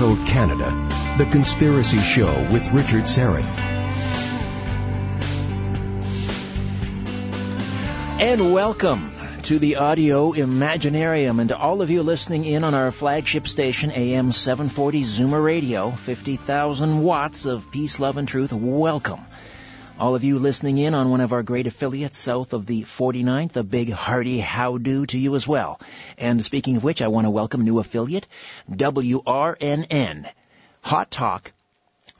Toronto, Canada. The Conspiracy Show with Richard Syrett. And welcome to the audio Imaginarium and to all of you listening in on our flagship station, AM 740 Zoomer Radio, 50,000 watts of peace, love, and truth. Welcome. All of you listening in on one of our great affiliates south of the 49th, a big hearty how do to you as well. And speaking of which, I want to welcome new affiliate, WRNN, Hot Talk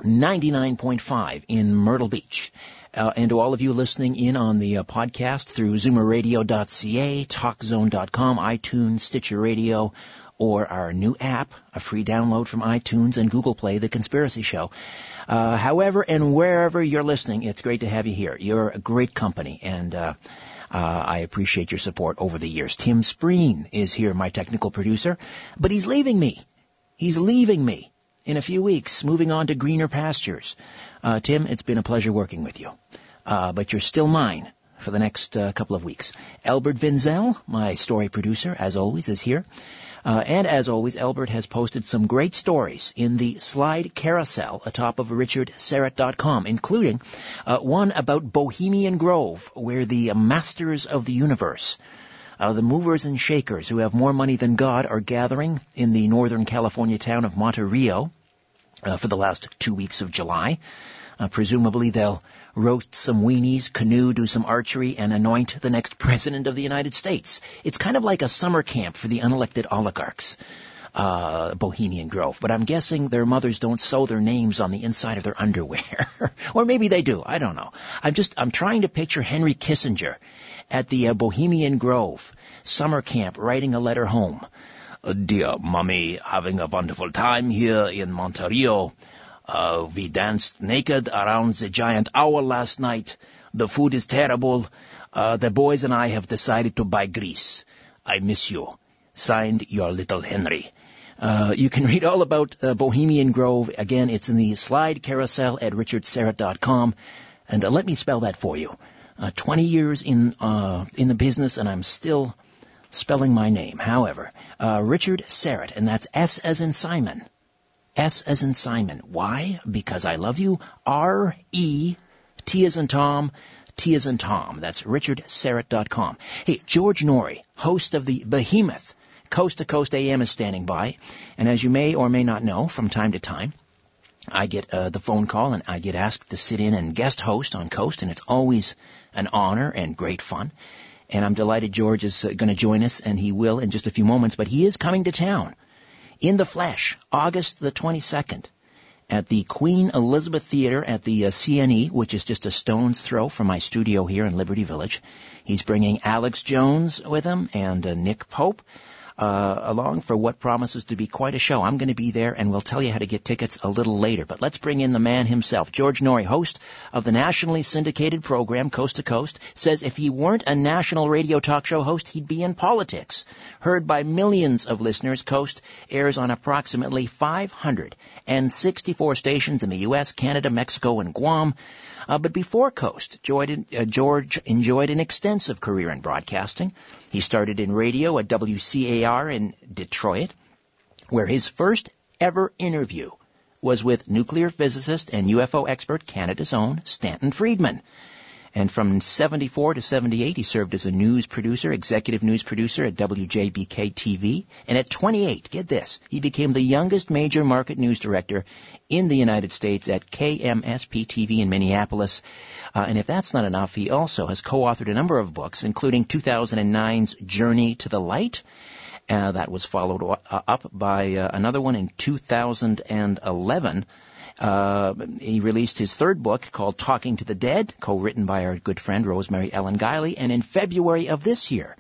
99.5 in Myrtle Beach. Uh, and to all of you listening in on the uh, podcast through zoomerradio.ca, talkzone.com, iTunes, Stitcher Radio, or our new app, a free download from iTunes and Google Play, The Conspiracy Show. Uh, however and wherever you're listening, it's great to have you here. You're a great company, and uh, uh, I appreciate your support over the years. Tim Spreen is here, my technical producer, but he's leaving me. He's leaving me in a few weeks, moving on to greener pastures. Uh, Tim, it's been a pleasure working with you, uh, but you're still mine for the next uh, couple of weeks. Albert Vinzel, my story producer, as always, is here. Uh, and as always, Albert has posted some great stories in the slide carousel atop of richardsyrett.com, including uh, one about Bohemian Grove, where the masters of the universe, uh, the movers and shakers who have more money than God, are gathering in the northern California town of Monte Rio uh, for the last two weeks of July. Uh, presumably they'll roast some weenies, canoe, do some archery, and anoint the next president of the United States. It's kind of like a summer camp for the unelected oligarchs. Uh, Bohemian Grove, but I'm guessing their mothers don't sew their names on the inside of their underwear. or maybe they do, I don't know. I'm just, I'm trying to picture Henry Kissinger at the uh, Bohemian Grove summer camp writing a letter home. Uh, dear mommy, having a wonderful time here in Monte Rio. Uh, we danced naked around the giant owl last night. The food is terrible. Uh, the boys and I have decided to buy Greece. I miss you. Signed, your little Henry. Uh, you can read all about uh, Bohemian Grove. Again, it's in the slide carousel at richardsyrett.com. And uh, let me spell that for you. Uh, 20 years in, in the business and I'm still spelling my name. However, Richard Syrett, and that's S as in Simon. S as in Simon. Why? Because I love you. R E T as in Tom. T as in Tom. That's richardsyrett.com. Hey, George Noory, host of the Behemoth Coast to Coast AM is standing by. And as you may or may not know, from time to time, I get uh, the phone call and I get asked to sit in and guest host on Coast, and it's always an honor and great fun. And I'm delighted George is uh, going to join us, and he will in just a few moments, but he is coming to town in the flesh, August the 22nd, at the Queen Elizabeth Theater at the uh, CNE, which is just a stone's throw from my studio here in Liberty Village. He's bringing Alex Jones with him and uh, Nick Pope uh, along for what promises to be quite a show. I'm going to be there, and we'll tell you how to get tickets a little later. But let's bring in the man himself, George Noory, host of the nationally syndicated program Coast to Coast, says if he weren't a national radio talk show host, he'd be in politics. Heard by millions of listeners, Coast airs on approximately 564 stations in the U.S., Canada, Mexico, and Guam. Uh, but before Coast, George, uh, George enjoyed an extensive career in broadcasting. He started in radio at WCAR in Detroit, where his first ever interview was with nuclear physicist and UFO expert Canada's own Stanton Friedman. And from 74 to 78, he served as a news producer, executive news producer at WJBK TV. And at 28, get this, he became the youngest major market news director in the United States at KMSP TV in Minneapolis. Uh, and if that's not enough, he also has co-authored a number of books, including 2009's Journey to the Light. Uh, that was followed uh, up by uh, another one in 2011 uh, he released his third book called Talking to the Dead, co-written by our good friend Rosemary Ellen Guiley, and in February of this year,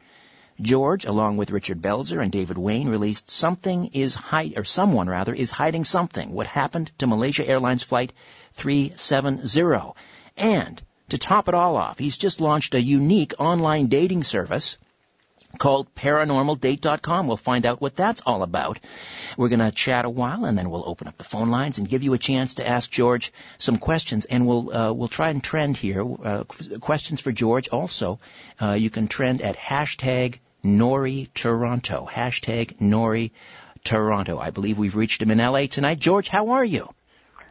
George, along with Richard Belzer and David Wayne, released Something is Hide, or Someone rather, is Hiding Something, What Happened to Malaysia Airlines Flight 370. And, to top it all off, he's just launched a unique online dating service called paranormaldate.com. We'll find out what that's all about. We're going to chat a while and then we'll open up the phone lines and give you a chance to ask George some questions and we'll uh, we'll try and trend here uh, questions for George also. Uh, you can trend at hashtag Noory Toronto. Hashtag Noory Toronto. I believe we've reached him in LA tonight. George, how are you?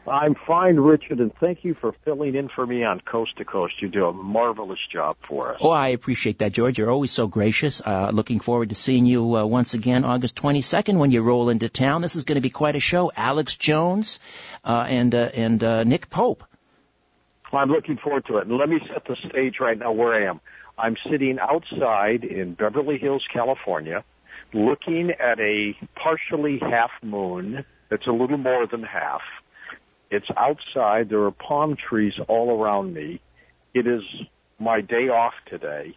I'm fine, Richard, and thank you for filling in for me on Coast to Coast. You do a marvelous job for us. Oh, I appreciate that, George. You're always so gracious. Uh, looking forward to seeing you uh, once again August 22nd when you roll into town. This is going to be quite a show. Alex Jones uh, and uh, and uh, Nick Pope. I'm looking forward to it. And let me set the stage right now where I am. I'm sitting outside in Beverly Hills, California, looking at a partially half moon. It's a little more than half it's outside. There are palm trees all around me. It is my day off today,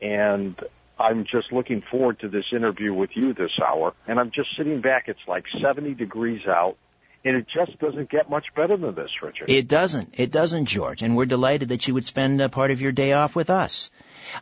and I'm just looking forward to this interview with you this hour. And I'm just sitting back. It's like 70 degrees out. And it just doesn't get much better than this, Richard. It doesn't. It doesn't, George. And we're delighted that you would spend a part of your day off with us.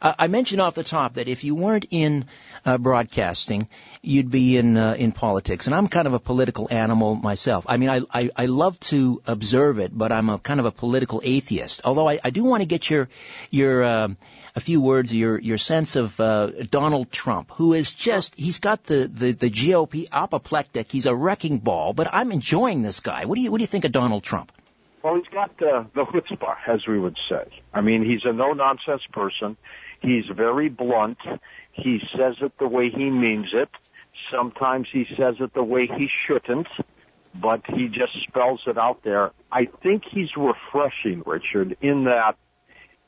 Uh, I mentioned off the top that if you weren't in uh, broadcasting, you'd be in uh, in politics. And I'm kind of a political animal myself. I mean, I, I, I love to observe it, but I'm a kind of a political atheist. Although I, I do want to get your your uh, a few words, your your sense of uh, Donald Trump, who is just he's got the, the, the GOP apoplectic. He's a wrecking ball, but I'm enjoying this guy. What do you what do you think of Donald Trump? Well, he's got uh, the chutzpah, as we would say. I mean, he's a no nonsense person. He's very blunt. He says it the way he means it. Sometimes he says it the way he shouldn't, but he just spells it out there. I think he's refreshing, Richard, in that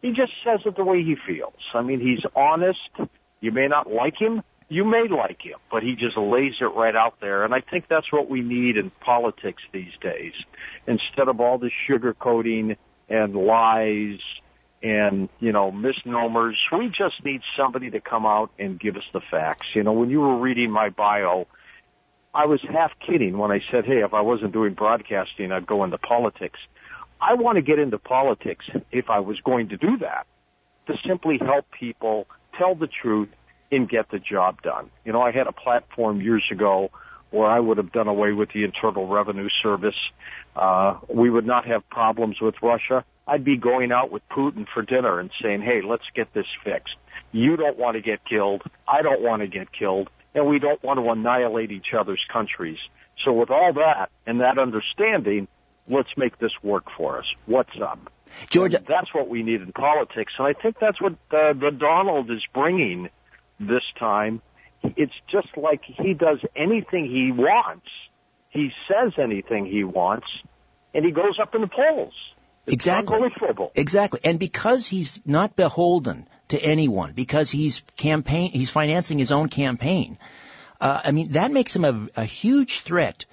he just says it the way he feels. I mean, he's honest. You may not like him. You may like him, but he just lays it right out there. And I think that's what we need in politics these days. Instead of all this sugarcoating and lies and, you know, misnomers, we just need somebody to come out and give us the facts. You know, when you were reading my bio, I was half kidding when I said, hey, if I wasn't doing broadcasting, I'd go into politics. I want to get into politics if I was going to do that to simply help people tell the truth and get the job done. You know, I had a platform years ago where I would have done away with the Internal Revenue Service. Uh, we would not have problems with Russia. I'd be going out with Putin for dinner and saying, hey, let's get this fixed. You don't want to get killed. I don't want to get killed. And we don't want to annihilate each other's countries. So with all that and that understanding, let's make this work for us. What's up? Georgia. And that's what we need in politics. And I think that's what uh, the Donald is bringing this time. It's just like he does anything he wants. He says anything he wants, and he goes up in the polls. It's exactly. Exactly. And because he's not beholden to anyone, because he's campaign, he's financing his own campaign. Uh, I mean, that makes him a, a huge threat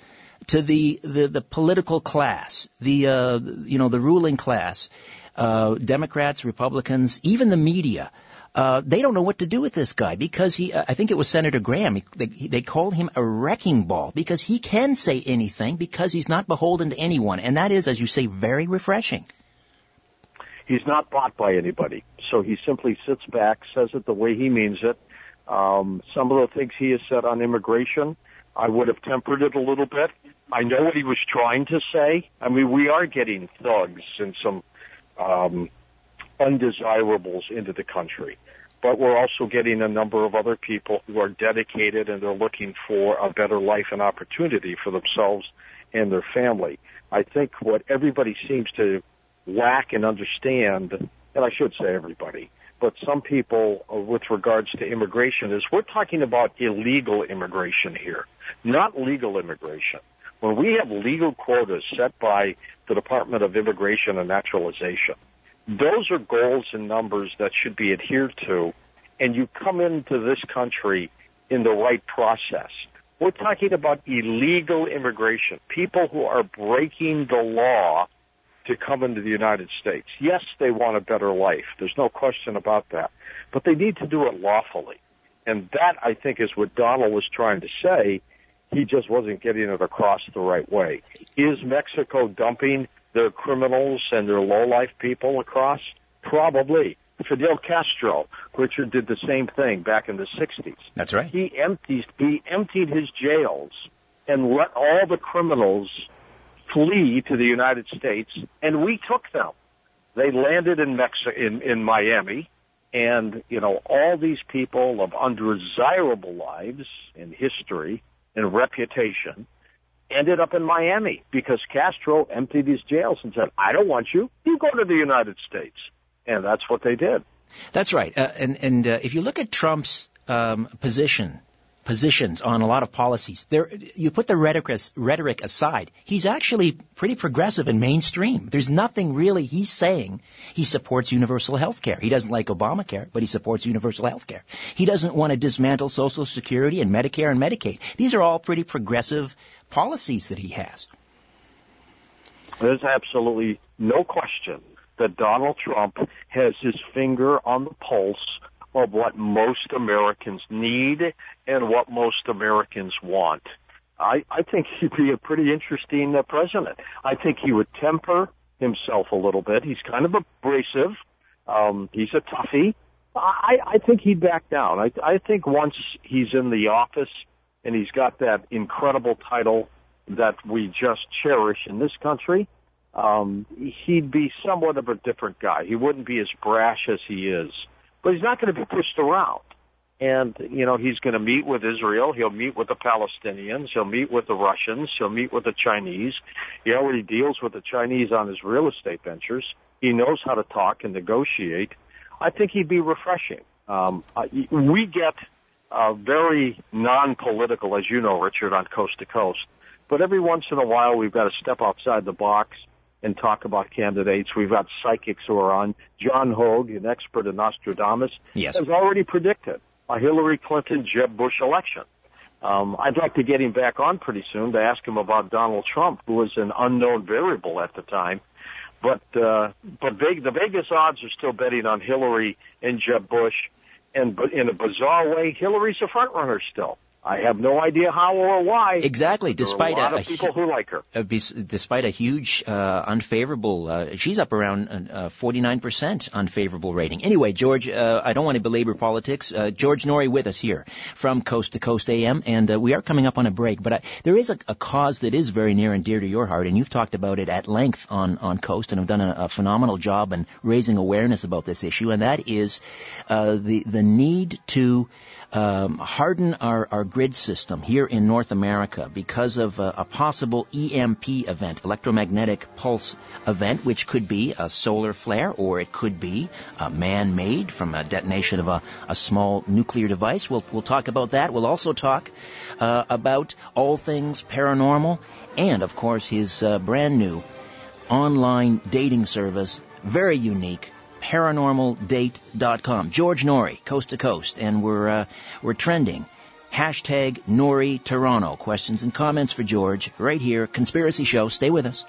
to the, the, the political class, the, uh, you know, the ruling class, uh, Democrats, Republicans, even the media. Uh, they don't know what to do with this guy because he, uh, I think it was Senator Graham, he, they, they called him a wrecking ball because he can say anything because he's not beholden to anyone. And that is, as you say, very refreshing. He's not bought by anybody. So he simply sits back, says it the way he means it. Um, some of the things he has said on immigration, I would have tempered it a little bit. I know what he was trying to say. I mean, we are getting thugs and some um, undesirables into the country, but we're also getting a number of other people who are dedicated and they're looking for a better life and opportunity for themselves and their family. I think what everybody seems to lack and understand, and I should say everybody, but some people uh, with regards to immigration is we're talking about illegal immigration here, not legal immigration. When we have legal quotas set by the Department of Immigration and Naturalization, those are goals and numbers that should be adhered to, and you come into this country in the right process. We're talking about illegal immigration, people who are breaking the law to come into the United States. Yes, they want a better life. There's no question about that. But they need to do it lawfully. And that, I think, is what Donald was trying to say he just wasn't getting it across the right way. Is Mexico dumping their criminals and their low-life people across? Probably. Fidel Castro, Richard did the same thing back in the 60s. That's right. He emptied, he emptied his jails and let all the criminals flee to the United States, and we took them. They landed in Mexico, in, in Miami, and, you know, all these people of undesirable lives in history and reputation ended up in Miami because Castro emptied his jails and said, I don't want you. You go to the United States. And that's what they did. That's right. Uh, and and uh, if you look at Trump's um, position positions on a lot of policies. There, you put the rhetoric, rhetoric aside. He's actually pretty progressive and mainstream. There's nothing really he's saying. He supports universal health care. He doesn't like Obamacare, but he supports universal health care. He doesn't want to dismantle Social Security and Medicare and Medicaid. These are all pretty progressive policies that he has. There's absolutely no question that Donald Trump has his finger on the pulse of what most Americans need and what most Americans want. I, I think he'd be a pretty interesting uh, president. I think he would temper himself a little bit. He's kind of abrasive. Um, he's a toughie. I, I think he'd back down. I, I think once he's in the office and he's got that incredible title that we just cherish in this country, um, he'd be somewhat of a different guy. He wouldn't be as brash as he is but he's not going to be pushed around. And, you know, he's going to meet with Israel. He'll meet with the Palestinians. He'll meet with the Russians. He'll meet with the Chinese. He already deals with the Chinese on his real estate ventures. He knows how to talk and negotiate. I think he'd be refreshing. Um, we get uh, very non-political, as you know, Richard, on Coast to Coast. But every once in a while, we've got to step outside the box and talk about candidates. We've got psychics who are on. John Hogue, an expert in Nostradamus, yes. has already predicted a Hillary Clinton Jeb Bush election. Um, I'd like to get him back on pretty soon to ask him about Donald Trump, who was an unknown variable at the time. But uh, but big, the Vegas odds are still betting on Hillary and Jeb Bush, and in a bizarre way, Hillary's a front runner still. I have no idea how or why. Exactly. Despite a, a, people who like her. A, despite a huge uh, unfavorable, uh, she's up around uh, 49% unfavorable rating. Anyway, George, uh, I don't want to belabor politics. Uh, George Noory with us here from Coast to Coast AM, and uh, we are coming up on a break. But I, there is a, a, cause that is very near and dear to your heart, and you've talked about it at length on on Coast, and have done a, a phenomenal job in raising awareness about this issue, and that is the the need to um, harden our, our grid system here in North America because of a, a possible EMP event, electromagnetic pulse event, which could be a solar flare or it could be a man-made from a detonation of a, a, small nuclear device. We'll, we'll talk about that. We'll also talk uh, about all things paranormal and, of course, his uh, brand new online dating service, very unique, paranormaldate.com. George Noory, coast to coast, and we're uh, we're trending. Hashtag Noory Toronto. Questions and comments for George right here. Conspiracy Show. Stay with us.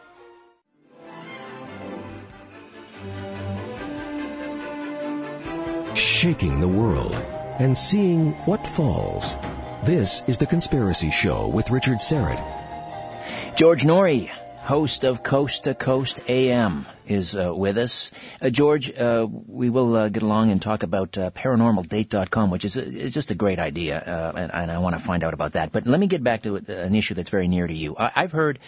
Shaking the world and seeing what falls. This is The Conspiracy Show with Richard Syrett. George Noory, host of Coast to Coast AM, is uh, with us. Uh, George, uh, we will uh, get along and talk about uh, paranormaldate.com, which is, is just a great idea, uh, and, and, I want to find out about that. But let me get back to an issue that's very near to you. I, have heard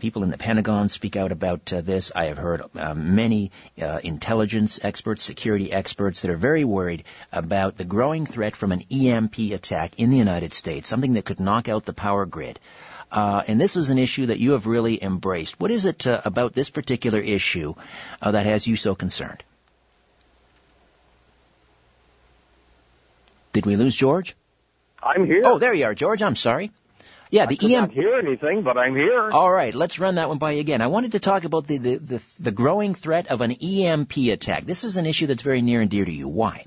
people in the Pentagon speak out about this. I have heard many intelligence experts, security experts that are very worried about the growing threat from an EMP attack in the United States, something that could knock out the power grid. Uh, and this is an issue that you have really embraced. What is it uh, about this particular issue uh, that has you so concerned? Did we lose George? I'm here. Oh, there you are, George. I'm sorry. Yeah, the I EM. Not hear anything, but I'm here. All right, let's run that one by you again. I wanted to talk about the, the the the growing threat of an EMP attack. This is an issue that's very near and dear to you. Why?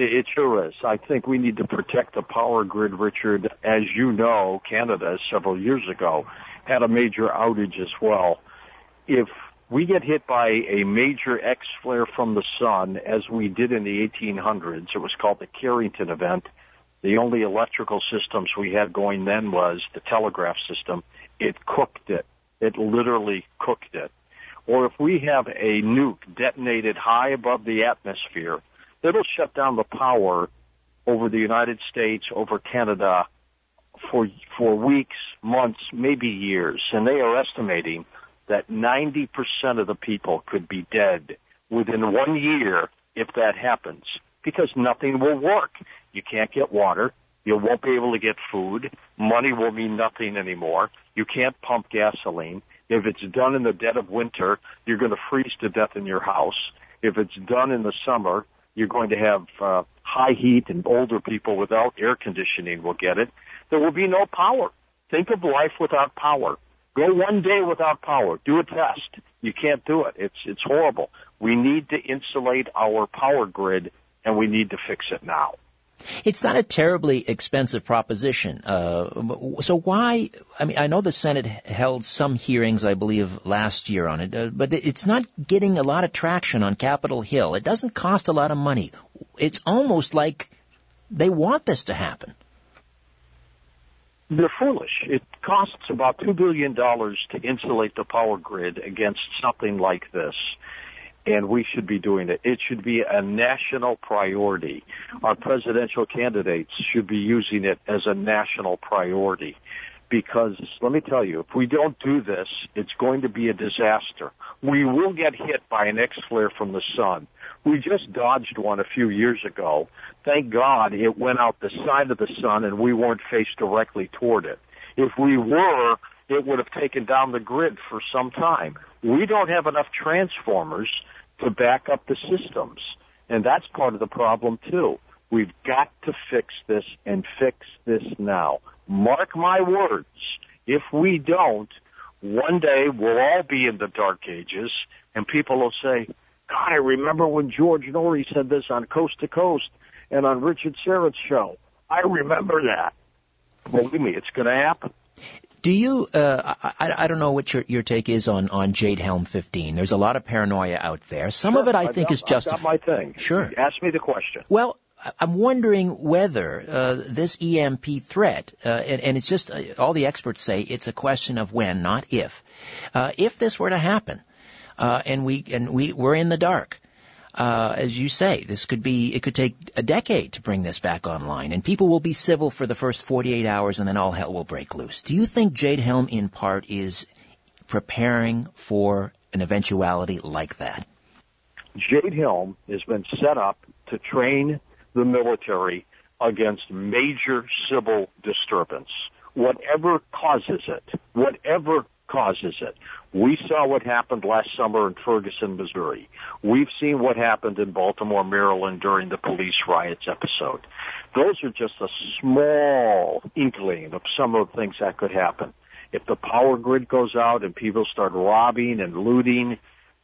It sure is. I think we need to protect the power grid, Richard. As you know, Canada several years ago had a major outage as well. If we get hit by a major X flare from the sun, as we did in the 1800s, it was called the Carrington event. The only electrical systems we had going then was the telegraph system. It cooked it. It literally cooked it. Or if we have a nuke detonated high above the atmosphere, it'll shut down the power over the United States, over Canada for for weeks, months, maybe years, and they are estimating that 90% of the people could be dead within one year if that happens because nothing will work. You can't get water, You won't be able to get food. Money will mean nothing anymore. You can't pump gasoline. If it's done in the dead of winter, you're going to freeze to death in your house. If it's done in the summer, you're going to have uh, high heat and older people without air conditioning will get it. There will be no power. Think of life without power. Go one day without power. Do a test. You can't do it. It's it's horrible. We need to insulate our power grid, and we need to fix it now. It's not a terribly expensive proposition. Uh, so why? I mean, I know the Senate held some hearings, I believe, last year on it, uh, but it's not getting a lot of traction on Capitol Hill. It doesn't cost a lot of money. It's almost like they want this to happen. They're foolish. It costs about $2 billion to insulate the power grid against something like this. And we should be doing it. It should be a national priority. Our presidential candidates should be using it as a national priority. Because let me tell you, if we don't do this, it's going to be a disaster. We will get hit by an X flare from the sun. We just dodged one a few years ago. Thank God it went out the side of the sun and we weren't faced directly toward it. If we were, it would have taken down the grid for some time. We don't have enough transformers to back up the systems. And that's part of the problem too. We've got to fix this and fix this now. Mark my words. If we don't, one day we'll all be in the dark ages and people will say, God, I remember when George Noory said this on Coast to Coast and on Richard Syrett's show. I remember that. Believe me, it's going to happen. Do you? Uh, I, I don't know what your your take is on on Jade Helm 15. There's a lot of paranoia out there. Some sure, of it I I've think got, is justified. my thing. Sure. Ask me the question. Well, I'm wondering whether uh, this EMP threat, uh, and, and, it's just uh, all the experts say it's a question of when, not if. Uh, if this were to happen, uh, and we and we we're in the dark. Uh, as you say, this could be it could take a decade to bring this back online, and people will be civil for the first 48 hours, and then all hell will break loose. Do you think Jade Helm, in part, is preparing for an eventuality like that? Jade Helm has been set up to train the military against major civil disturbance, whatever causes it, whatever causes it. We saw what happened last summer in Ferguson, Missouri. We've seen what happened in Baltimore, Maryland during the police riots episode. Those are just a small inkling of some of the things that could happen. If the power grid goes out and people start robbing and looting,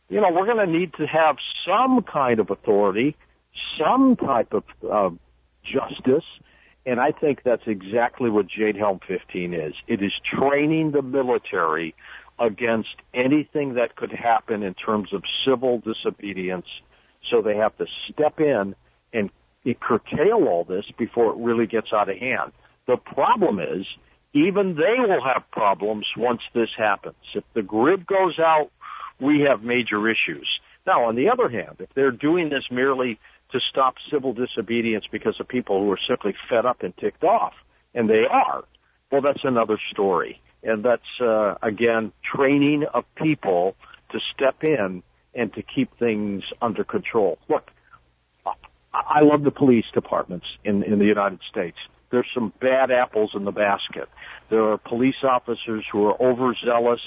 you know, we're going to need to have some kind of authority, some type of uh, justice, and I think that's exactly what Jade Helm 15 is. It is training the military against anything that could happen in terms of civil disobedience. So they have to step in and curtail all this before it really gets out of hand. The problem is, even they will have problems once this happens. If the grid goes out, we have major issues. Now, on the other hand, if they're doing this merely to stop civil disobedience because of people who are simply fed up and ticked off, and they are, well, that's another story and that's uh, again training of people to step in and to keep things under control. Look, I love the police departments in in the United States. There's some bad apples in the basket. There are police officers who are overzealous.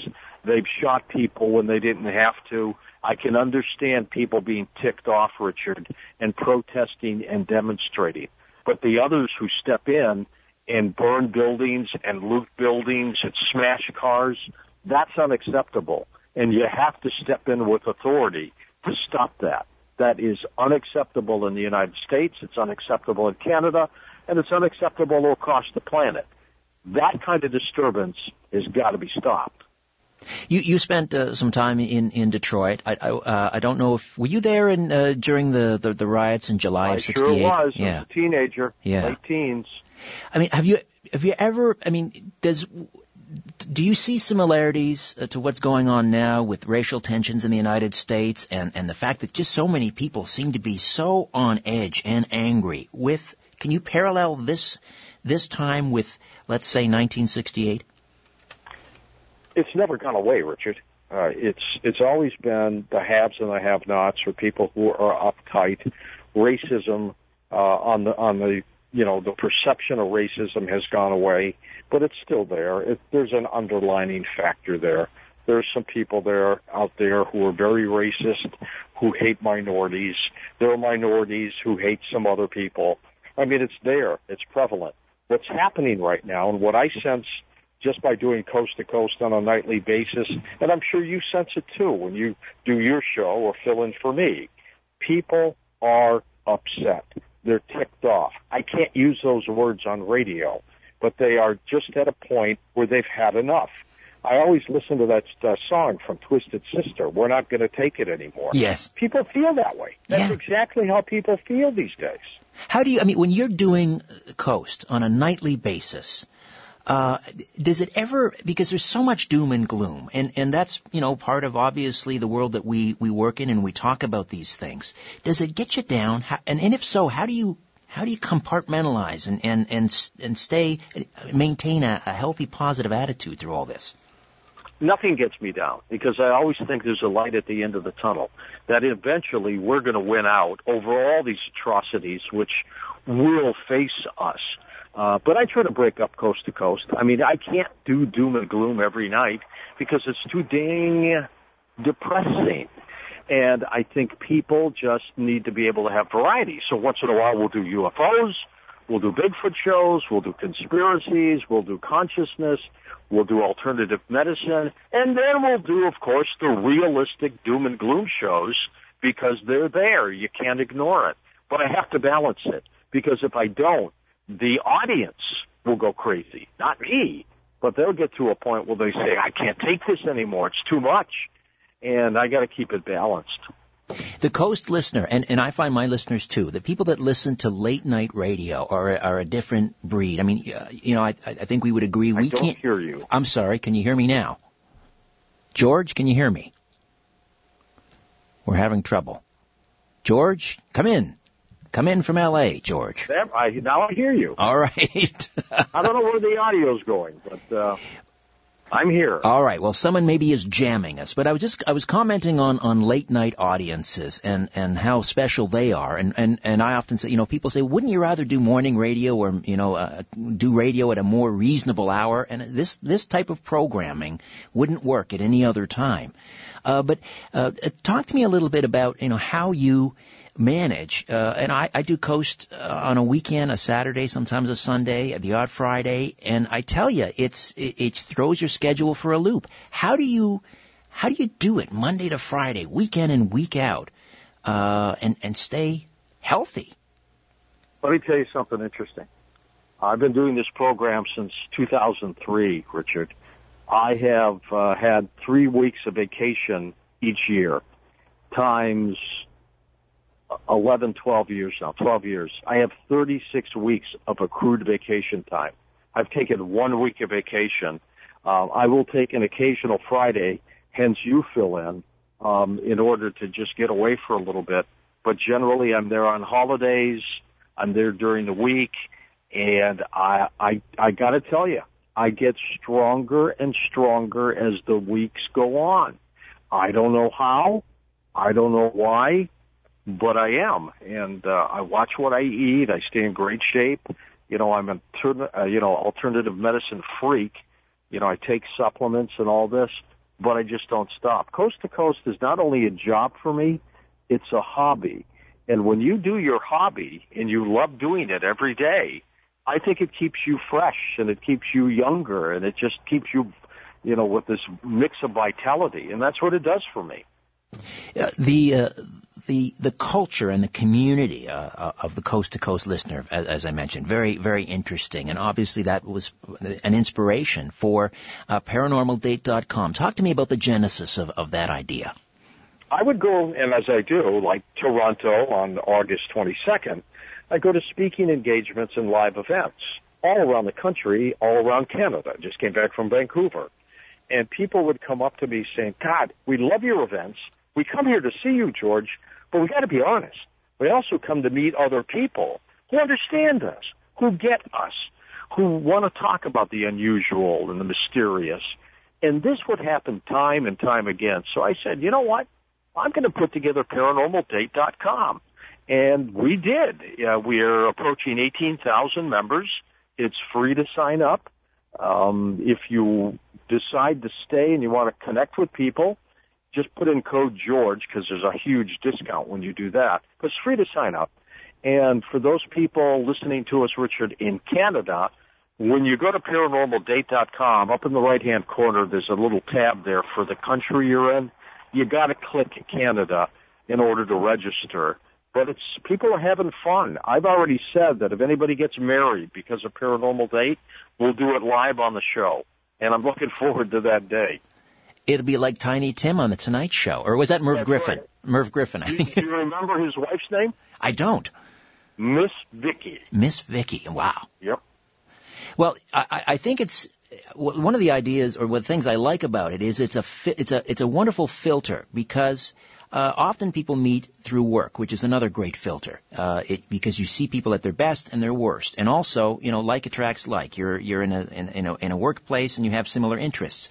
They've shot people when they didn't have to. I can understand people being ticked off, Richard, and protesting and demonstrating. But the others who step in and burn buildings and loot buildings and smash cars. That's unacceptable. And you have to step in with authority to stop that. That is unacceptable in the United States. It's unacceptable in Canada and it's unacceptable across the planet. That kind of disturbance has got to be stopped. You you spent uh, some time in in Detroit. I I, uh, I don't know if were you there in uh, during the, the, the riots in July I of '68. Sure was. Yeah. I was a teenager. Yeah. Late teens. I mean, have you have you ever? I mean, does do you see similarities uh, to what's going on now with racial tensions in the United States and and the fact that just so many people seem to be so on edge and angry with? Can you parallel this this time with let's say 1968? It's never gone away, Richard. Uh, it's it's always been the haves and the have-nots, or people who are uptight. Racism uh, on the on the you know, the perception of racism has gone away, but it's still there. It, there's an underlining factor there. There's some people there out there who are very racist, who hate minorities. There are minorities who hate some other people. I mean, it's there. It's prevalent. What's happening right now, and what I sense just by doing coast to coast on a nightly basis, and I'm sure you sense it too when you do your show or fill in for me. People are upset. They're ticked off. I can't use those words on radio, but they are just at a point where they've had enough. I always listen to that uh, song from Twisted Sister. We're not going to take it anymore. Yes. People feel that way. That's Yeah. exactly how people feel these days. How do you, I mean, when you're doing Coast on a nightly basis, uh, does it ever, because there's so much doom and gloom, and, and that's, you know, part of obviously the world that we, we work in and we talk about these things. Does it get you down? How, and, and if so, how do you, how do you compartmentalize and, and, and, and stay, maintain a, a healthy positive attitude through all this? nothing gets me down because I always think there's a light at the end of the tunnel. That eventually we're going to win out over all these atrocities which will face us. Uh, but I try to break up coast to coast. I mean, I can't do doom and gloom every night because it's too dang depressing. And I think people just need to be able to have variety. So once in a while we'll do UFOs, we'll do Bigfoot shows, we'll do conspiracies, we'll do consciousness, we'll do alternative medicine, and then we'll do, of course, the realistic doom and gloom shows because they're there. You can't ignore it. But I have to balance it because if I don't, the audience will go crazy. Not me, but they'll get to a point where they say, I can't take this anymore. It's too much. And I got to keep it balanced. The Coast listener, and, and I find my listeners too, the people that listen to late night radio are, are a different breed. I mean, uh, you know, I, I think we would agree we I don't can't. hear you. I'm sorry, can you hear me now? George, can you hear me? We're having trouble. George, come in. Come in from LA, George. I, now I hear you. All right. I don't know where the audio's going, but uh, I'm here. All right. Well, someone maybe is jamming us, but I was just I was commenting on on late night audiences and and how special they are, and and and I often say, you know, people say, wouldn't you rather do morning radio or you know uh, do radio at a more reasonable hour? And this this type of programming wouldn't work at any other time. Uh, but uh, talk to me a little bit about you know how you manage. Uh, and I, I do coast uh, on a weekend, a Saturday, sometimes a Sunday, the odd Friday, and I tell you, it's it, it throws your schedule for a loop. How do you how do you do it Monday to Friday, weekend and week out, uh, and and stay healthy? Let me tell you something interesting. I've been doing this program since 2003, Richard. I have uh, had three weeks of vacation each year, times 11, 12 years now, 12 years. I have 36 weeks of accrued vacation time. I've taken one week of vacation. Um, I will take an occasional Friday, hence you fill in, um, in order to just get away for a little bit. But generally, I'm there on holidays. I'm there during the week, and I I I got to tell you, I get stronger and stronger as the weeks go on. I don't know how, I don't know why, but I am, and uh, I watch what I eat. I stay in great shape. You know, I'm a turn- uh, you know alternative medicine freak. You know, I take supplements and all this, but I just don't stop. Coast to coast is not only a job for me, it's a hobby. And when you do your hobby and you love doing it every day, I think it keeps you fresh and it keeps you younger and it just keeps you, you know, with this mix of vitality. And that's what it does for me. Uh, the uh, the the culture and the community uh, of the coast to coast listener, as, as, I mentioned, very very interesting, and obviously that was an inspiration for uh, ParanormalDate.com. Talk to me about the genesis of, of that idea. I would go, and as I do, like Toronto on August 22nd, I go to speaking engagements and live events all around the country, all around Canada. Just came back from Vancouver. And people would come up to me saying, God, we love your events. We come here to see you, George, but we got to be honest. We also come to meet other people who understand us, who get us, who want to talk about the unusual and the mysterious. And this would happen time and time again. So I said, you know what? I'm going to put together paranormaldate.com. And we did. Uh, we're approaching 18,000 members. It's free to sign up. Um, if you decide to stay and you want to connect with people, just put in code George because there's a huge discount when you do that. But it's free to sign up. And for those people listening to us, Richard, in Canada, when you go to paranormaldate.com, up in the right hand corner, there's a little tab there for the country you're in. You got to click Canada in order to register. But it's people are having fun. I've already said that if anybody gets married because of Paranormal Date, we'll do it live on the show, and I'm looking forward to that day. It'll be like Tiny Tim on the Tonight Show, or was that Merv That's Griffin? right. Merv Griffin. Do you, do you remember his wife's name? I don't. Miss Vicky. Miss Vicky. Wow. Yep. Well, I, I think it's one of the ideas or one of the things I like about it is it's a it's a it's a wonderful filter because uh, often people meet through work, which is another great filter. Uh, it, because you see people at their best and their worst, and also you know like attracts like. You're you're in a in, in a in a workplace and you have similar interests,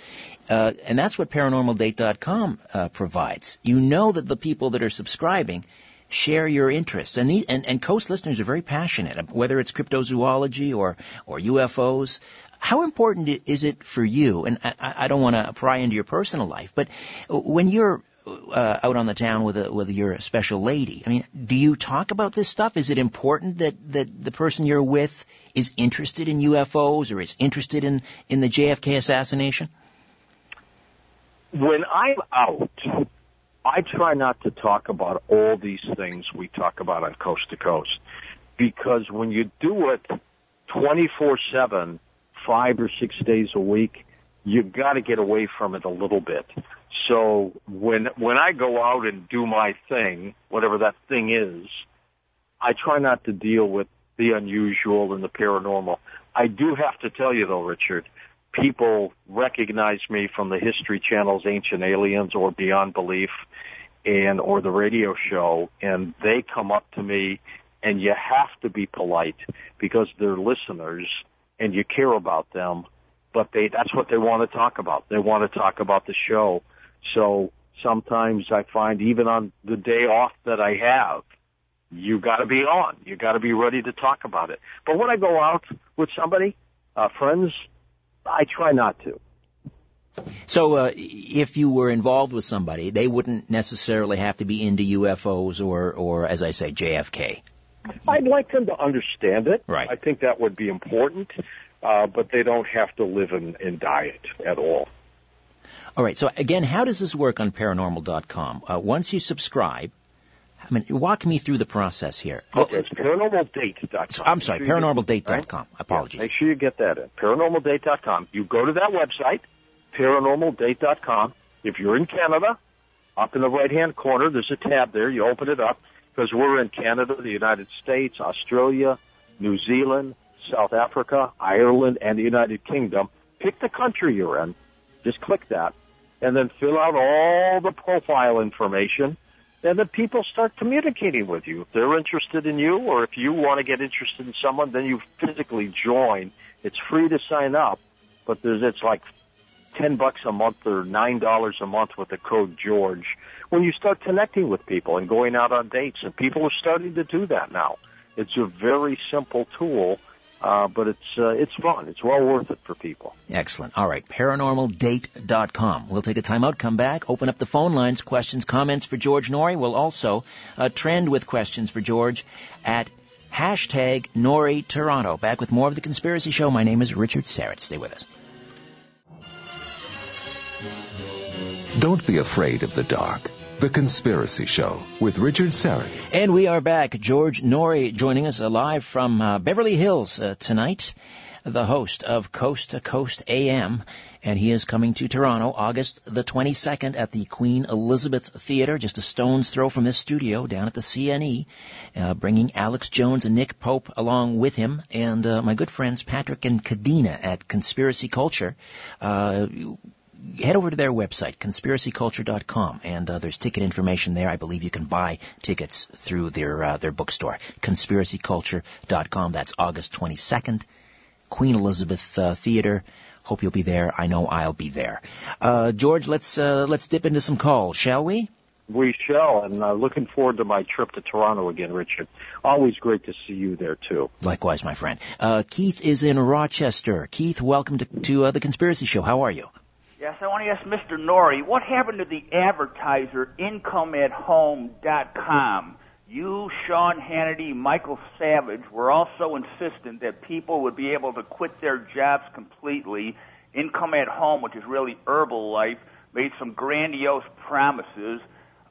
uh, and that's what ParanormalDate.com uh, provides. You know that the people that are subscribing share your interests. And, the, and, and Coast listeners are very passionate, whether it's cryptozoology or, or UFOs. How important is it for you? And I, I don't want to pry into your personal life, but when you're uh, out on the town with a, with your special lady, I mean, do you talk about this stuff? Is it important that, that the person you're with is interested in UFOs or is interested in, in the JFK assassination? When I'm out, I try not to talk about all these things we talk about on Coast to Coast because when you do it 24/7, 5 or 6 days a week, you've got to get away from it a little bit. So when when I go out and do my thing, whatever that thing is, I try not to deal with the unusual and the paranormal. I do have to tell you though, Richard, people recognize me from the History Channel's Ancient Aliens or Beyond Belief and or the radio show and they come up to me and you have to be polite because they're listeners and you care about them but they that's what they want to talk about they want to talk about the show so sometimes i find even on the day off that i have you got to be on you got to be ready to talk about it but when i go out with somebody uh friends i try not to So, uh, if you were involved with somebody, they wouldn't necessarily have to be into UFOs or, or as I say, JFK. I'd like them to understand it. Right. I think that would be important, uh, but they don't have to live and, and die it at all. All right. So again, how does this work on Paranormal.com? Uh, once you subscribe, I mean, walk me through the process here. Okay, it's paranormaldate.com. So- I'm sorry, sure ParanormalDate.com. right? Apologies. Yeah, make sure you get that in. Paranormaldate.com. You go to that website, paranormaldate.com. If you're in Canada, up in the right-hand corner, there's a tab there. You open it up because we're in Canada, the United States, Australia, New Zealand, South Africa, Ireland, and the United Kingdom. Pick the country you're in. Just click that. And then fill out all the profile information. And then people start communicating with you. If they're interested in you or if you want to get interested in someone, then you physically join. It's free to sign up, but there's, it's like 10 bucks a month or $9 a month with the code George. When you start connecting with people and going out on dates, and people are starting to do that now. It's a very simple tool, uh, but it's, uh, it's fun. It's well worth it for people. Excellent. All right. ParanormalDate.com. We'll take a time out, come back, open up the phone lines, questions, comments for George Noory. We'll also uh, trend with questions for George at hashtag Noory Toronto. Back with more of The Conspiracy Show. My name is Richard Syrett. Stay with us. Don't be afraid of the dark. The Conspiracy Show with Richard Syrett. And we are back. George Noory joining us live from uh, Beverly Hills uh, tonight, the host of Coast to Coast AM. And he is coming to Toronto August the 22nd at the Queen Elizabeth Theatre, just a stone's throw from this studio down at the CNE, uh, bringing Alex Jones and Nick Pope along with him and uh, my good friends Patrick and Kadena at Conspiracy Culture. Head over to their website, conspiracyculture.com, and uh, there's ticket information there. I believe you can buy tickets through their uh, their bookstore, conspiracyculture.com. That's August 22nd, Queen Elizabeth uh, Theater. Hope you'll be there. I know I'll be there. Uh, George, let's uh, let's dip into some calls, shall we? We shall, and uh, looking forward to my trip to Toronto again, Richard. Always great to see you there too. Likewise, my friend. Uh, Keith is in Rochester. Keith, welcome to, to uh, the Conspiracy Show. How are you? Yes, I want to ask Mr. Noory, what happened to the advertiser IncomeAtHome.com? You, Sean Hannity, Michael Savage were also insistent that people would be able to quit their jobs completely. Income at Home, which is really Herbalife, made some grandiose promises.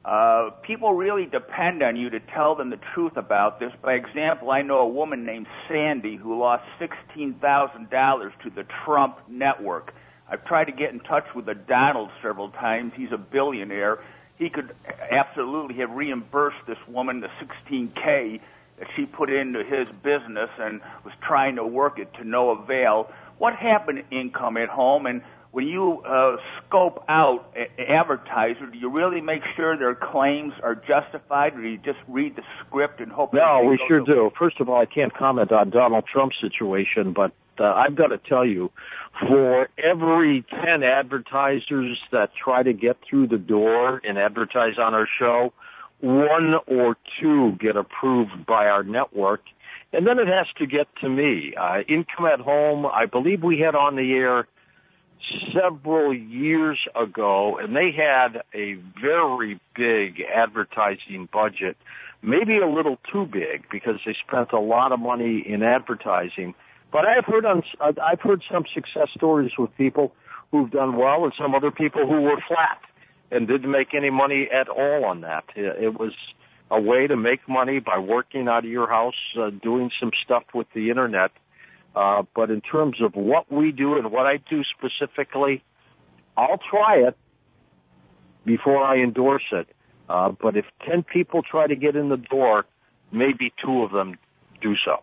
Uh, people really depend on you to tell them the truth about this. By example, I know a woman named Sandy who lost $16,000 to the Trump network. I've tried to get in touch with the Donald several times. He's a billionaire. He could absolutely have reimbursed this woman the 16K that she put into his business and was trying to work it to no avail. What happened to income at home? And when you uh, scope out a- advertiser, do you really make sure their claims are justified, or do you just read the script and hope? No, we sure do. First of all, I can't comment on Donald Trump's situation, but uh, I've got to tell you, for every 10 advertisers that try to get through the door and advertise on our show, one or two get approved by our network. And then it has to get to me. Uh, Income at Home, I believe we had on the air several years ago and they had a very big advertising budget, maybe a little too big because they spent a lot of money in advertising but I've heard on I've heard some success stories with people who've done well, and some other people who were flat and didn't make any money at all on that. It was a way to make money by working out of your house, uh, doing some stuff with the internet. Uh, but in terms of what we do and what I do specifically, I'll try it before I endorse it. Uh, but if 10 people try to get in the door, maybe two of them do so.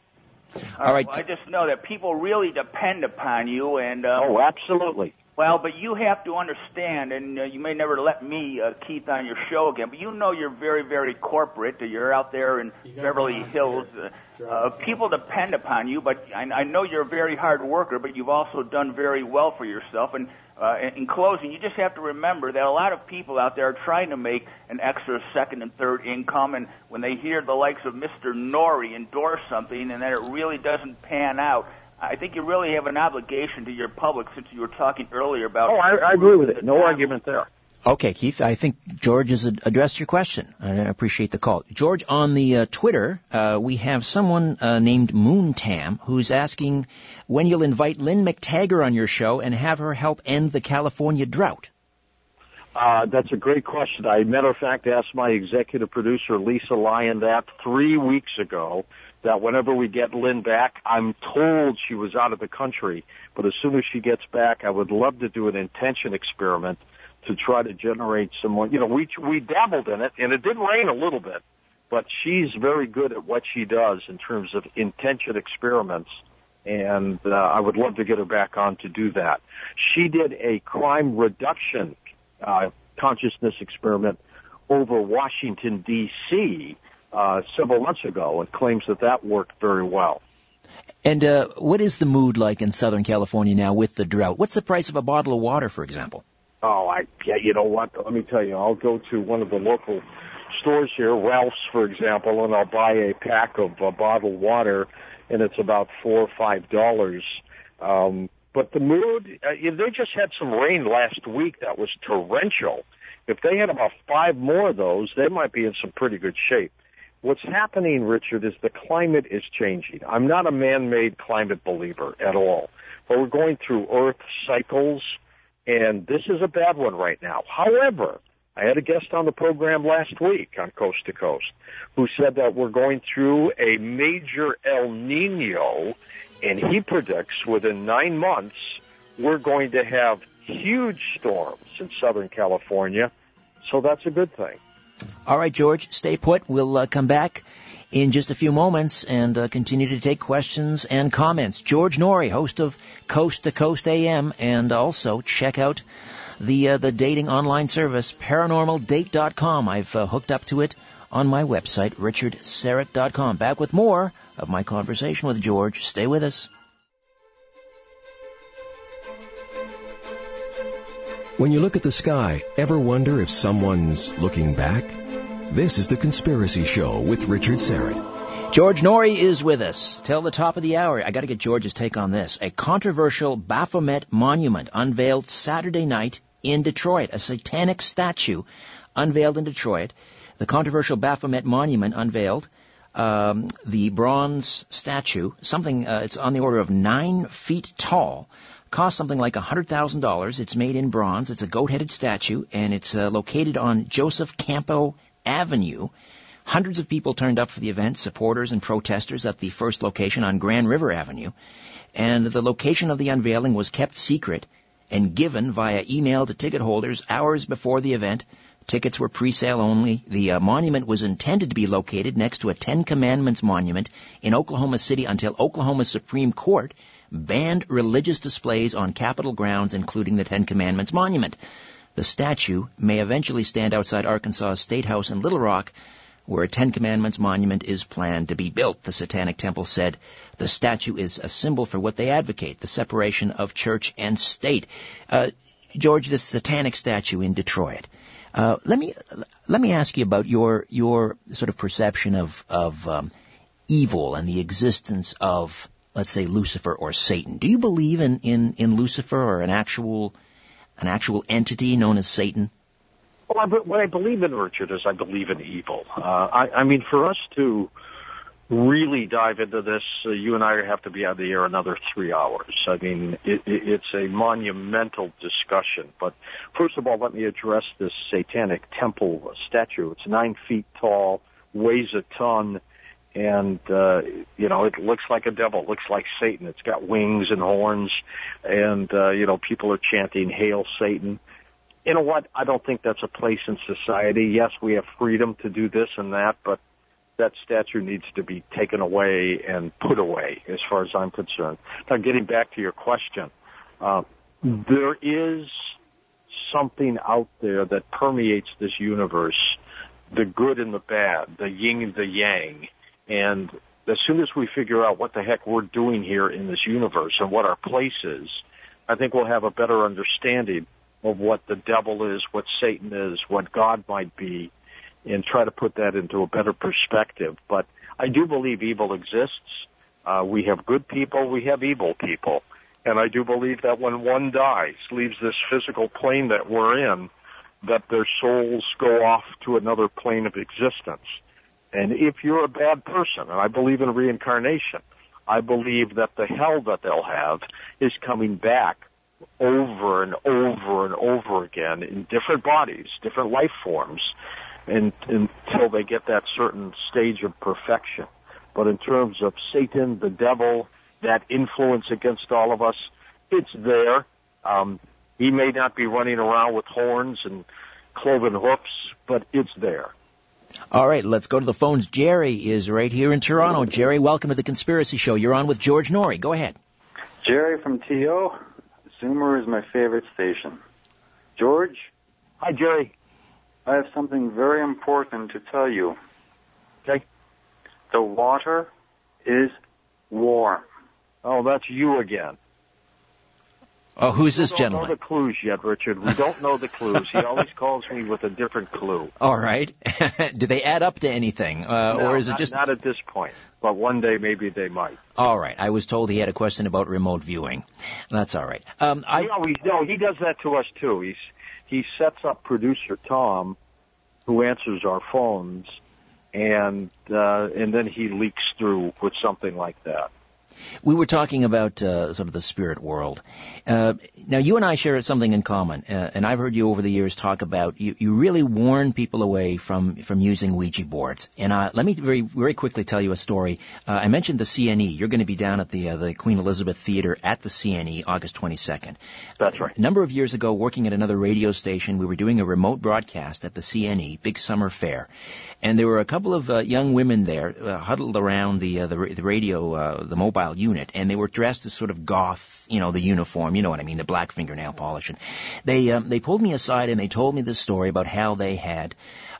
All right. Well, I just know that people really depend upon you, and uh, oh, absolutely. Well, but you have to understand, and uh, you may never let me, uh, Keith, on your show again. But you know, you're very, very corporate. You're out there in Beverly Hills. Uh, uh, people depend upon you, but I, I know you're a very hard worker. But you've also done very well for yourself, and uh, in closing, you just have to remember that a lot of people out there are trying to make an extra second and third income, and when they hear the likes of Mr. Noory endorse something and then it really doesn't pan out, I think you really have an obligation to your public since you were talking earlier about. Oh, I, I agree with it. No argument there. Okay, Keith, I think George has addressed your question. I appreciate the call. George, on the uh, Twitter, uh, we have someone uh, named Moontam who's asking when you'll invite Lynne McTaggart on your show and have her help end the California drought. Uh, that's a great question. I, matter of fact, asked my executive producer, Lisa Lyon, that three weeks ago, that whenever we get Lynne back, I'm told she was out of the country, but as soon as she gets back, I would love to do an intention experiment to try to generate some more. You know, we we dabbled in it, and it did rain a little bit, but she's very good at what she does in terms of intention experiments, and uh, I would love to get her back on to do that. She did a crime reduction uh, consciousness experiment over Washington D.C. Uh, several months ago, and claims that that worked very well. And uh, what is the mood like in Southern California now with the drought? What's the price of a bottle of water, for example? Oh, I yeah, you know what? Let me tell you, I'll go to one of the local stores here, Ralph's, for example, and I'll buy a pack of uh, bottled water, and it's about four or five dollars. Um, but the mood, uh, they just had some rain last week that was torrential. If they had about five more of those, they might be in some pretty good shape. What's happening, Richard, is the climate is changing. I'm not a man-made climate believer at all, but we're going through Earth cycles and this is a bad one right now. However, I had a guest on the program last week on Coast to Coast who said that we're going through a major El Nino, and he predicts within nine months we're going to have huge storms in Southern California. So that's a good thing. All right, George, stay put. We'll uh, come back in just a few moments and uh, continue to take questions and comments. George Noory, host of Coast to Coast AM, and also check out the uh, the dating online service paranormaldate.com. I've uh, hooked up to it on my website richardsyrett.com. Back with more of my conversation with George. Stay with us. When you look at the sky, ever wonder if someone's looking back? This is The Conspiracy Show with Richard Syrett. George Noory is with us. Till the top of the hour. I gotta get George's take on this. A controversial Baphomet monument unveiled Saturday night in Detroit. A satanic statue unveiled in Detroit. The controversial Baphomet monument unveiled. Um, the bronze statue, something, uh, it's on the order of nine feet tall, cost something like $100,000. It's made in bronze. It's a goat-headed statue, and it's uh, located on Joseph Campau Avenue. Hundreds of people turned up for the event, supporters and protesters at the first location on Grand River Avenue. And the location of the unveiling was kept secret and given via email to ticket holders hours before the event. Tickets were pre-sale only. The uh, monument was intended to be located next to a Ten Commandments monument in Oklahoma City until Oklahoma's Supreme Court banned religious displays on Capitol grounds, including the Ten Commandments Monument. The statue may eventually stand outside Arkansas State House in Little Rock, where a Ten Commandments monument is planned to be built. The Satanic Temple said the statue is a symbol for what they advocate, the separation of church and state. Uh, George, this satanic statue in Detroit. Uh, let me let me ask you about your your sort of perception of of um, evil and the existence of let's say Lucifer or Satan. Do you believe in, in, in Lucifer or an actual, an actual entity known as Satan? Well, I, what I believe in, Richard, is I believe in evil. Uh, I, I mean, for us to really dive into this, uh, you and I have to be of the air another three hours. I mean, it, it, it's a monumental discussion. But first of all, let me address this satanic temple statue. It's nine feet tall, weighs a ton and uh, you know it looks like a devil, it looks like Satan. It's got wings and horns, and uh, you know people are chanting "Hail Satan." You know what? I don't think that's a place in society. Yes, we have freedom to do this and that, but that statue needs to be taken away and put away, as far as I'm concerned. Now, getting back to your question, uh, there is something out there that permeates this universe the good and the bad, the yin and the yang. And as soon as we figure out what the heck we're doing here in this universe and what our place is, I think we'll have a better understanding of what the devil is, what Satan is, what God might be, and try to put that into a better perspective. But I do believe evil exists. Uh, we have good people, we have evil people. And I do believe that when one dies, leaves this physical plane that we're in, that their souls go off to another plane of existence. And if you're a bad person, and I believe in reincarnation, I believe that the hell that they'll have is coming back over and over and over again in different bodies, different life forms, and, until they get that certain stage of perfection. But in terms of Satan, the devil, that influence against all of us, it's there. Um, he may not be running around with horns and cloven hoofs, but it's there. All right, let's go to the phones. Jerry is right here in Toronto. Jerry, welcome to the Conspiracy Show. You're on with George Noory. Go ahead. Jerry from TO. Zoomer is my favorite station. George? Hi, Jerry. I have something very important to tell you. Okay. The water is warm. Oh, that's you again. Oh, who's this we don't gentleman? know the clues yet, Richard. We don't know the clues. He always calls me with a different clue. All right. Do they add up to anything, uh, No, or is it not, just? not at this point? But one day maybe they might. All right. I was told he had a question about remote viewing. That's all right. Um, I no, he, no, he does that to us too. He's he sets up producer Tom, who answers our phones, and uh, and then he leaks through with something like that. We were talking about uh, sort of the spirit world. Uh, now, you and I share something in common, uh, and I've heard you over the years talk about you, you really warn people away from from using Ouija boards. And uh, let me very very quickly tell you a story. Uh, I mentioned the CNE. You're going to be down at the uh, the Queen Elizabeth Theater at the CNE August 22nd. That's right. A number of years ago, working at another radio station, we were doing a remote broadcast at the CNE Big Summer Fair, and there were a couple of uh, young women there uh, huddled around the uh, the, the radio uh, the mobile unit, and they were dressed as sort of goth, you know, the uniform, you know what I mean, the black fingernail polish. And they um, they pulled me aside and they told me this story about how they had.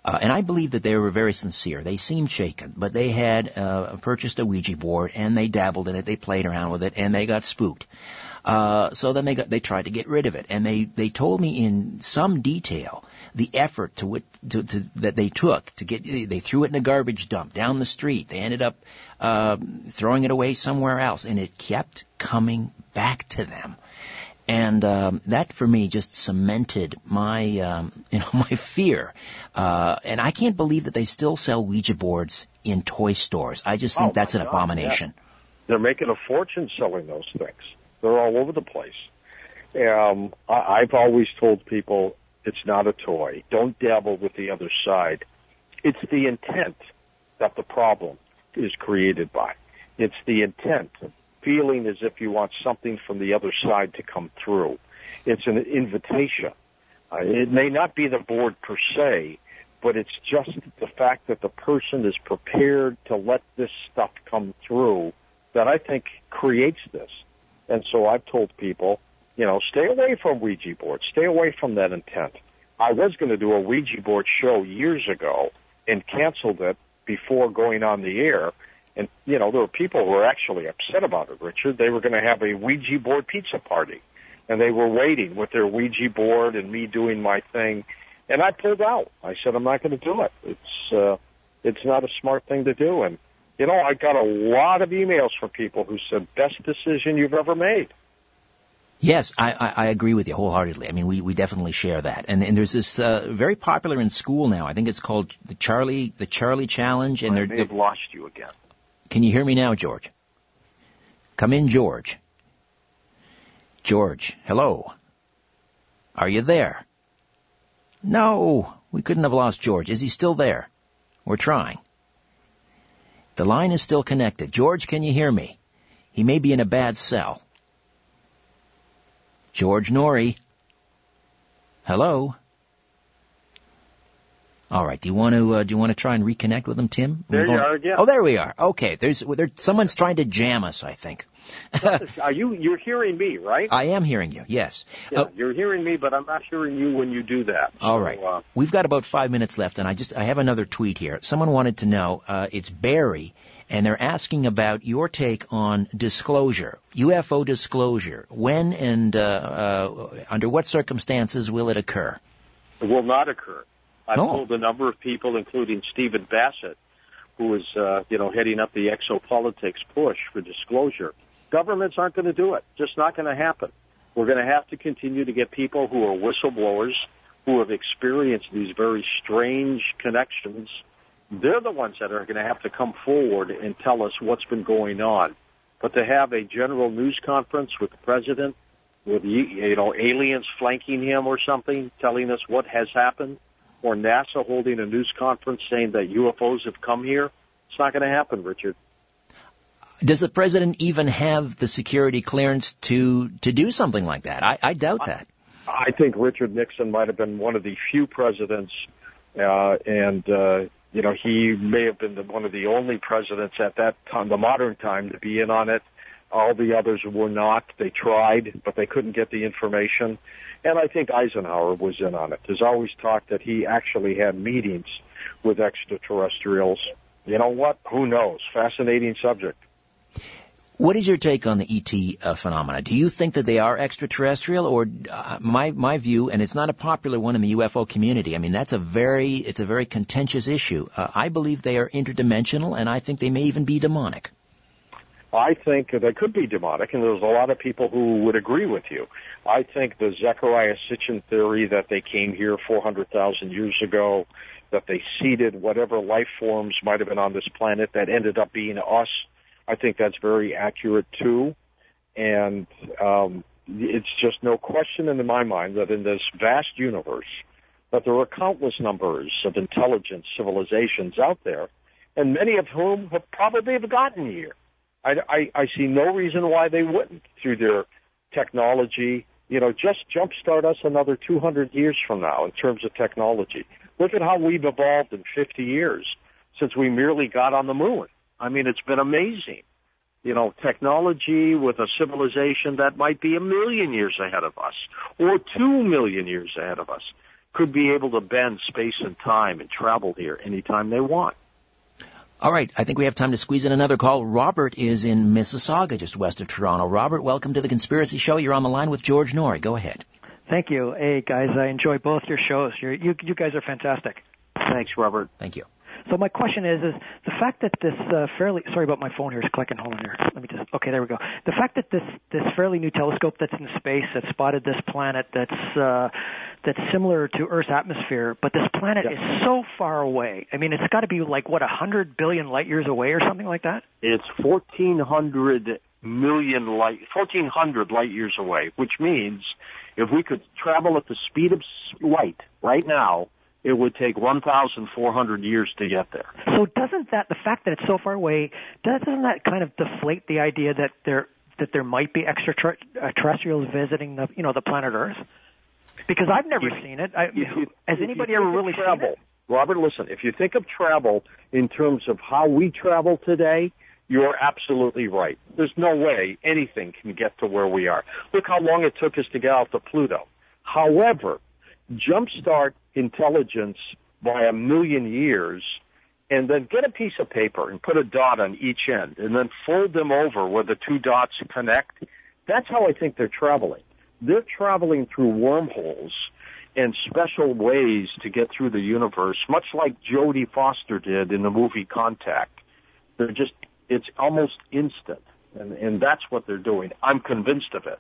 Uh, and I believe that they were very sincere. They seemed shaken, but they had uh, purchased a Ouija board and they dabbled in it. They played around with it and they got spooked. Uh, so then they got, they tried to get rid of it, and they they told me in some detail the effort to, to, to that they took to get they threw it in a garbage dump down the street. They ended up uh, throwing it away somewhere else, and it kept coming back to them. And um, that for me just cemented my um, you know my fear. Uh, and I can't believe that they still sell Ouija boards in toy stores. I just think Oh, that's an God, abomination. They're making a fortune selling those things. They're all over the place. Um, I, I've always told people it's not a toy. Don't dabble with the other side. It's the intent that the problem is created by. It's the intent, feeling as if you want something from the other side to come through. It's an invitation. Uh, it may not be the board per se, but it's just the fact that the person is prepared to let this stuff come through that I think creates this. And so I've told people, you know, stay away from Ouija boards. Stay away from that intent. I was going to do a Ouija board show years ago and canceled it before going on the air. And, you know, there were people who were actually upset about it, Richard. They were going to have a Ouija board pizza party. And they were waiting with their Ouija board and me doing my thing. And I pulled out. I said, I'm not going to do it. It's, uh, it's not a smart thing to do. And, you know, I got a lot of emails from people who said, best decision you've ever made. Yes, I, I, I agree with you wholeheartedly. I mean, we, we definitely share that. And, and there's this uh, very popular in school now. I think it's called the Charlie the Charlie Challenge. And I they're, may they're have lost you again. can you hear me now, George? Come in, George. George, hello. Are you there? No, we couldn't have lost George. Is he still there? We're trying. The line is still connected. George, can you hear me? He may be in a bad cell. George Noory. Hello. All right. Do you want to uh, do you want to try and reconnect with him, Tim? There We've you only- are again. Oh, there we are. Okay. There's there, someone's trying to jam us. I think. Are you, you're hearing me, right? I am hearing you. Yes. Yeah, Uh, you're hearing me, but I'm not hearing you when you do that. All So, right. Uh, We've got about five minutes left, and I just I have another tweet here. Someone wanted to know. Uh, it's Barry, and they're asking about your take on disclosure, UFO disclosure. When and uh, uh, under what circumstances will it occur? it will not occur. I've No. told a number of people, including Stephen Bassett, who is, uh, you know, heading up the exopolitics push for disclosure. Governments aren't going to do it. Just not going to happen. We're going to have to continue to get people who are whistleblowers, who have experienced these very strange connections. They're the ones that are going to have to come forward and tell us what's been going on. But to have a general news conference with the president, with you know aliens flanking him or something, telling us what has happened, or NASA holding a news conference saying that UFOs have come here, it's not going to happen, Richard. Does the president even have the security clearance to to do something like that? I, I doubt that. I think Richard Nixon might have been one of the few presidents, uh, and uh, you know he may have been the, one of the only presidents at that time, the modern time, to be in on it. All the others were not. They tried, but they couldn't get the information. And I think Eisenhower was in on it. There's always talk that he actually had meetings with extraterrestrials. You know what? Who knows? Fascinating subject. What is your take on the ET uh, phenomena? Do you think that they are extraterrestrial, or uh, my my view, and it's not a popular one in the UFO community. I mean, that's a very it's a very contentious issue. Uh, I believe they are interdimensional, and I think they may even be demonic. I think they could be demonic, and there's a lot of people who would agree with you. I think the Zechariah Sitchin theory that they came here 400,000 years ago, that they seeded whatever life forms might have been on this planet that ended up being us, I think that's very accurate too. And um, it's just no question in my mind that in this vast universe, that there are countless numbers of intelligent civilizations out there, and many of whom have probably have gotten here. I, I, I see no reason why they wouldn't through their technology. You know, just jumpstart us another 200 years from now in terms of technology. Look at how we've evolved in 50 years since we merely got on the moon. I mean, it's been amazing. You know, technology with a civilization that might be a million years ahead of us or two million years ahead of us could be able to bend space and time and travel here anytime they want. All right, I think we have time to squeeze in another call. Robert is in Mississauga, just west of Toronto. Robert, welcome to the Conspiracy Show. You're on the line with George Noory. Go ahead. Thank you. Hey guys, I enjoy both your shows. You're, you you guys are fantastic. Thanks, Robert. Thank you. So my question is, is the fact that this uh, fairly sorry about my phone here is clicking. Hold on here. Let me just okay, there we go. The fact that this this fairly new telescope that's in space that spotted this planet that's uh, that's similar to Earth's atmosphere, but this planet Yeah. is so far away. I mean, it's got to be like what a hundred billion light years away or something like that. It's 1,400 million light, 1,400 light years away, which means if we could travel at the speed of light right now, it would take 1,400 years to get there. So doesn't that the fact that it's so far away doesn't that kind of deflate the idea that there that there might be extraterrestrials visiting the you know the planet Earth? Because I've never If- seen it. I, you- has anybody ever really seen it? Robert, listen, if you think of travel in terms of how we travel today, you're absolutely right. There's no way anything can get to where we are. Look how long it took us to get out to Pluto. However, jumpstart intelligence by a million years and then get a piece of paper and put a dot on each end and then fold them over where the two dots connect. That's how I think they're traveling. They're traveling through wormholes and special ways to get through the universe, much like Jodie Foster did in the movie Contact. They're just, it's almost instant. And, and that's what they're doing. I'm convinced of it.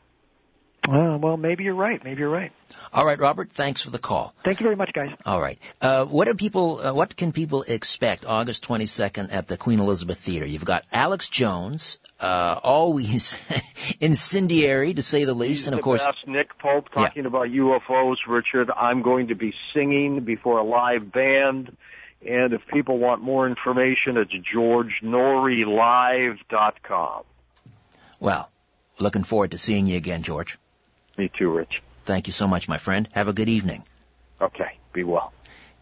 Uh, well, maybe you're right. Maybe you're right. All right, Robert, thanks for the call. Thank you very much, guys. All right. Uh, what do people? Uh, what can people expect August 22nd at the Queen Elizabeth Theater? You've got Alex Jones, uh, always incendiary to say the least, He's and of the course, best. Nick Pope talking about UFOs. Richard, I'm going to be singing before a live band. And if people want more information, it's georgenoorylive.com. well, looking forward to seeing you again, George. Me too, Rich. Thank you so much, my friend. Have a good evening. Okay, be well.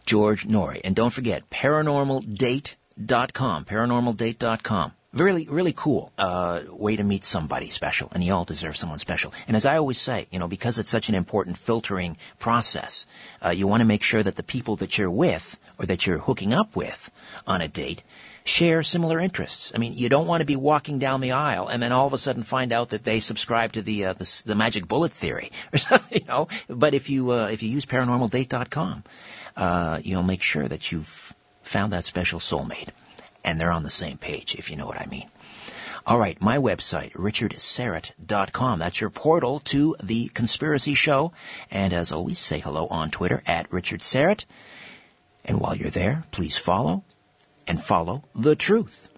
George Noory. And don't forget, paranormaldate.com, paranormaldate.com. Really, really cool, uh, way to meet somebody special, and you all deserve someone special. And as I always say, you know, because it's such an important filtering process, uh, you want to make sure that the people that you're with, or that you're hooking up with on a date, share similar interests. I mean, you don't want to be walking down the aisle and then all of a sudden find out that they subscribe to the uh, the, the magic bullet theory you know. But if you uh, if you use paranormaldate.com, uh, you'll make sure that you've found that special soulmate, and they're on the same page, if you know what I mean. All right, my website, richardsyrett.com. That's your portal to the Conspiracy Show. And as always, say hello on Twitter at Richard Syrett. And while you're there, please follow and follow the truth.